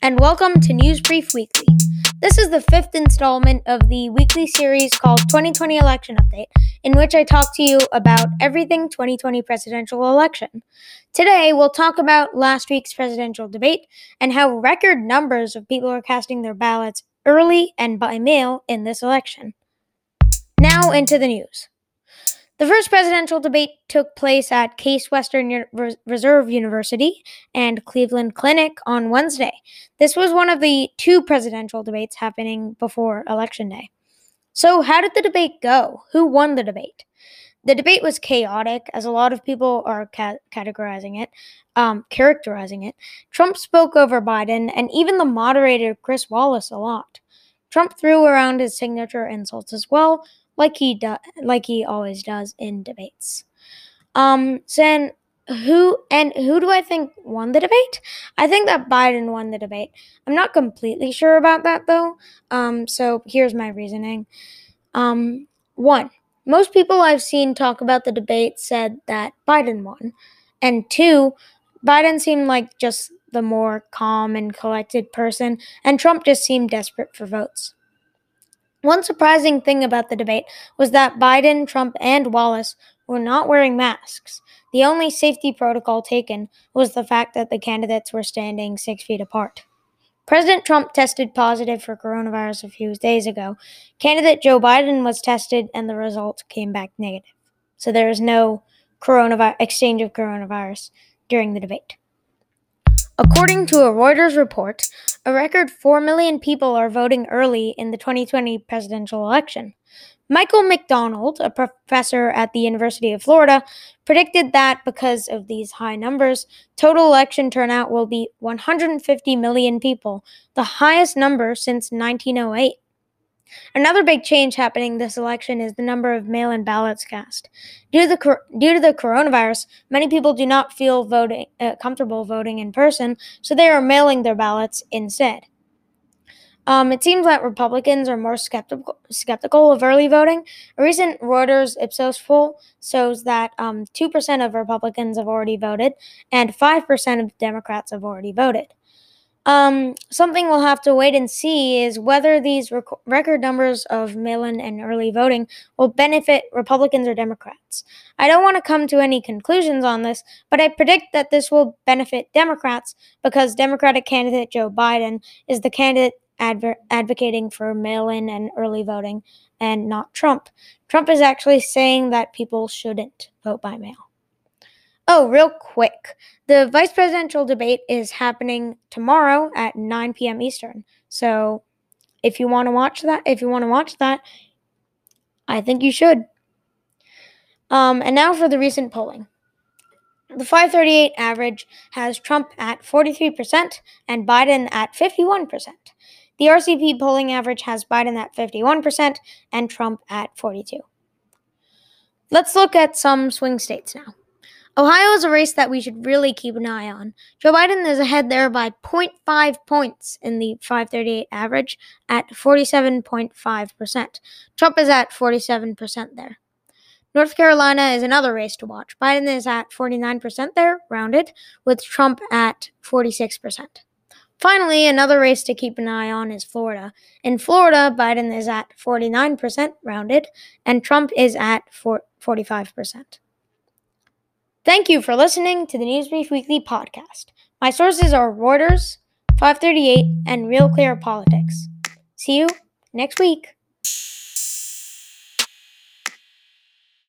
and welcome to News Brief Weekly. This is the fifth installment of the weekly series called 2020 Election Update, in which I talk to you about everything 2020 presidential election. Today, we'll talk about last week's presidential debate and how record numbers of people are casting their ballots early and by mail in this election. Now, into the news. The first presidential debate took place at Case Western U- Reserve University and Cleveland Clinic on Wednesday. This was one of the two presidential debates happening before Election Day. So, how did the debate go? Who won the debate? The debate was chaotic, as a lot of people are ca- categorizing it, um, characterizing it. Trump spoke over Biden, and even the moderator, Chris Wallace, a lot. Trump threw around his signature insults as well, like he do- like he always does in debates. Um, then who and who do I think won the debate? I think that Biden won the debate. I'm not completely sure about that though. Um, so here's my reasoning. Um, one, most people I've seen talk about the debate said that Biden won, and two, Biden seemed like just the more calm and collected person, and Trump just seemed desperate for votes. One surprising thing about the debate was that Biden, Trump, and Wallace were not wearing masks. The only safety protocol taken was the fact that the candidates were standing six feet apart. President Trump tested positive for coronavirus a few days ago. Candidate Joe Biden was tested and the result came back negative. So there is no coronavirus exchange of coronavirus during the debate. According to a Reuters report, a record 4 million people are voting early in the 2020 presidential election. Michael McDonald, a professor at the University of Florida, predicted that because of these high numbers, total election turnout will be 150 million people, the highest number since 1908. Another big change happening this election is the number of mail-in ballots cast. Due to the due to the coronavirus, many people do not feel voting uh, comfortable voting in person, so they are mailing their ballots instead. Um, it seems that Republicans are more skeptical skeptical of early voting. A recent Reuters Ipsos poll shows that um, 2% of Republicans have already voted and 5% of Democrats have already voted. Um, something we'll have to wait and see is whether these rec- record numbers of mail in and early voting will benefit Republicans or Democrats. I don't want to come to any conclusions on this, but I predict that this will benefit Democrats because Democratic candidate Joe Biden is the candidate adver- advocating for mail in and early voting and not Trump. Trump is actually saying that people shouldn't vote by mail. Oh, real quick. The vice presidential debate is happening tomorrow at 9 p.m. Eastern. So if you want to watch that, if you want to watch that, I think you should. Um, and now for the recent polling. The 538 average has Trump at 43% and Biden at 51%. The RCP polling average has Biden at 51% and Trump at 42. Let's look at some swing states now. Ohio is a race that we should really keep an eye on. Joe Biden is ahead there by 0.5 points in the 538 average at 47.5%. Trump is at 47% there. North Carolina is another race to watch. Biden is at 49% there, rounded, with Trump at 46%. Finally, another race to keep an eye on is Florida. In Florida, Biden is at 49% rounded, and Trump is at 45%. Thank you for listening to the Newsbrief Weekly podcast. My sources are Reuters, 538, and Real Clear Politics. See you next week.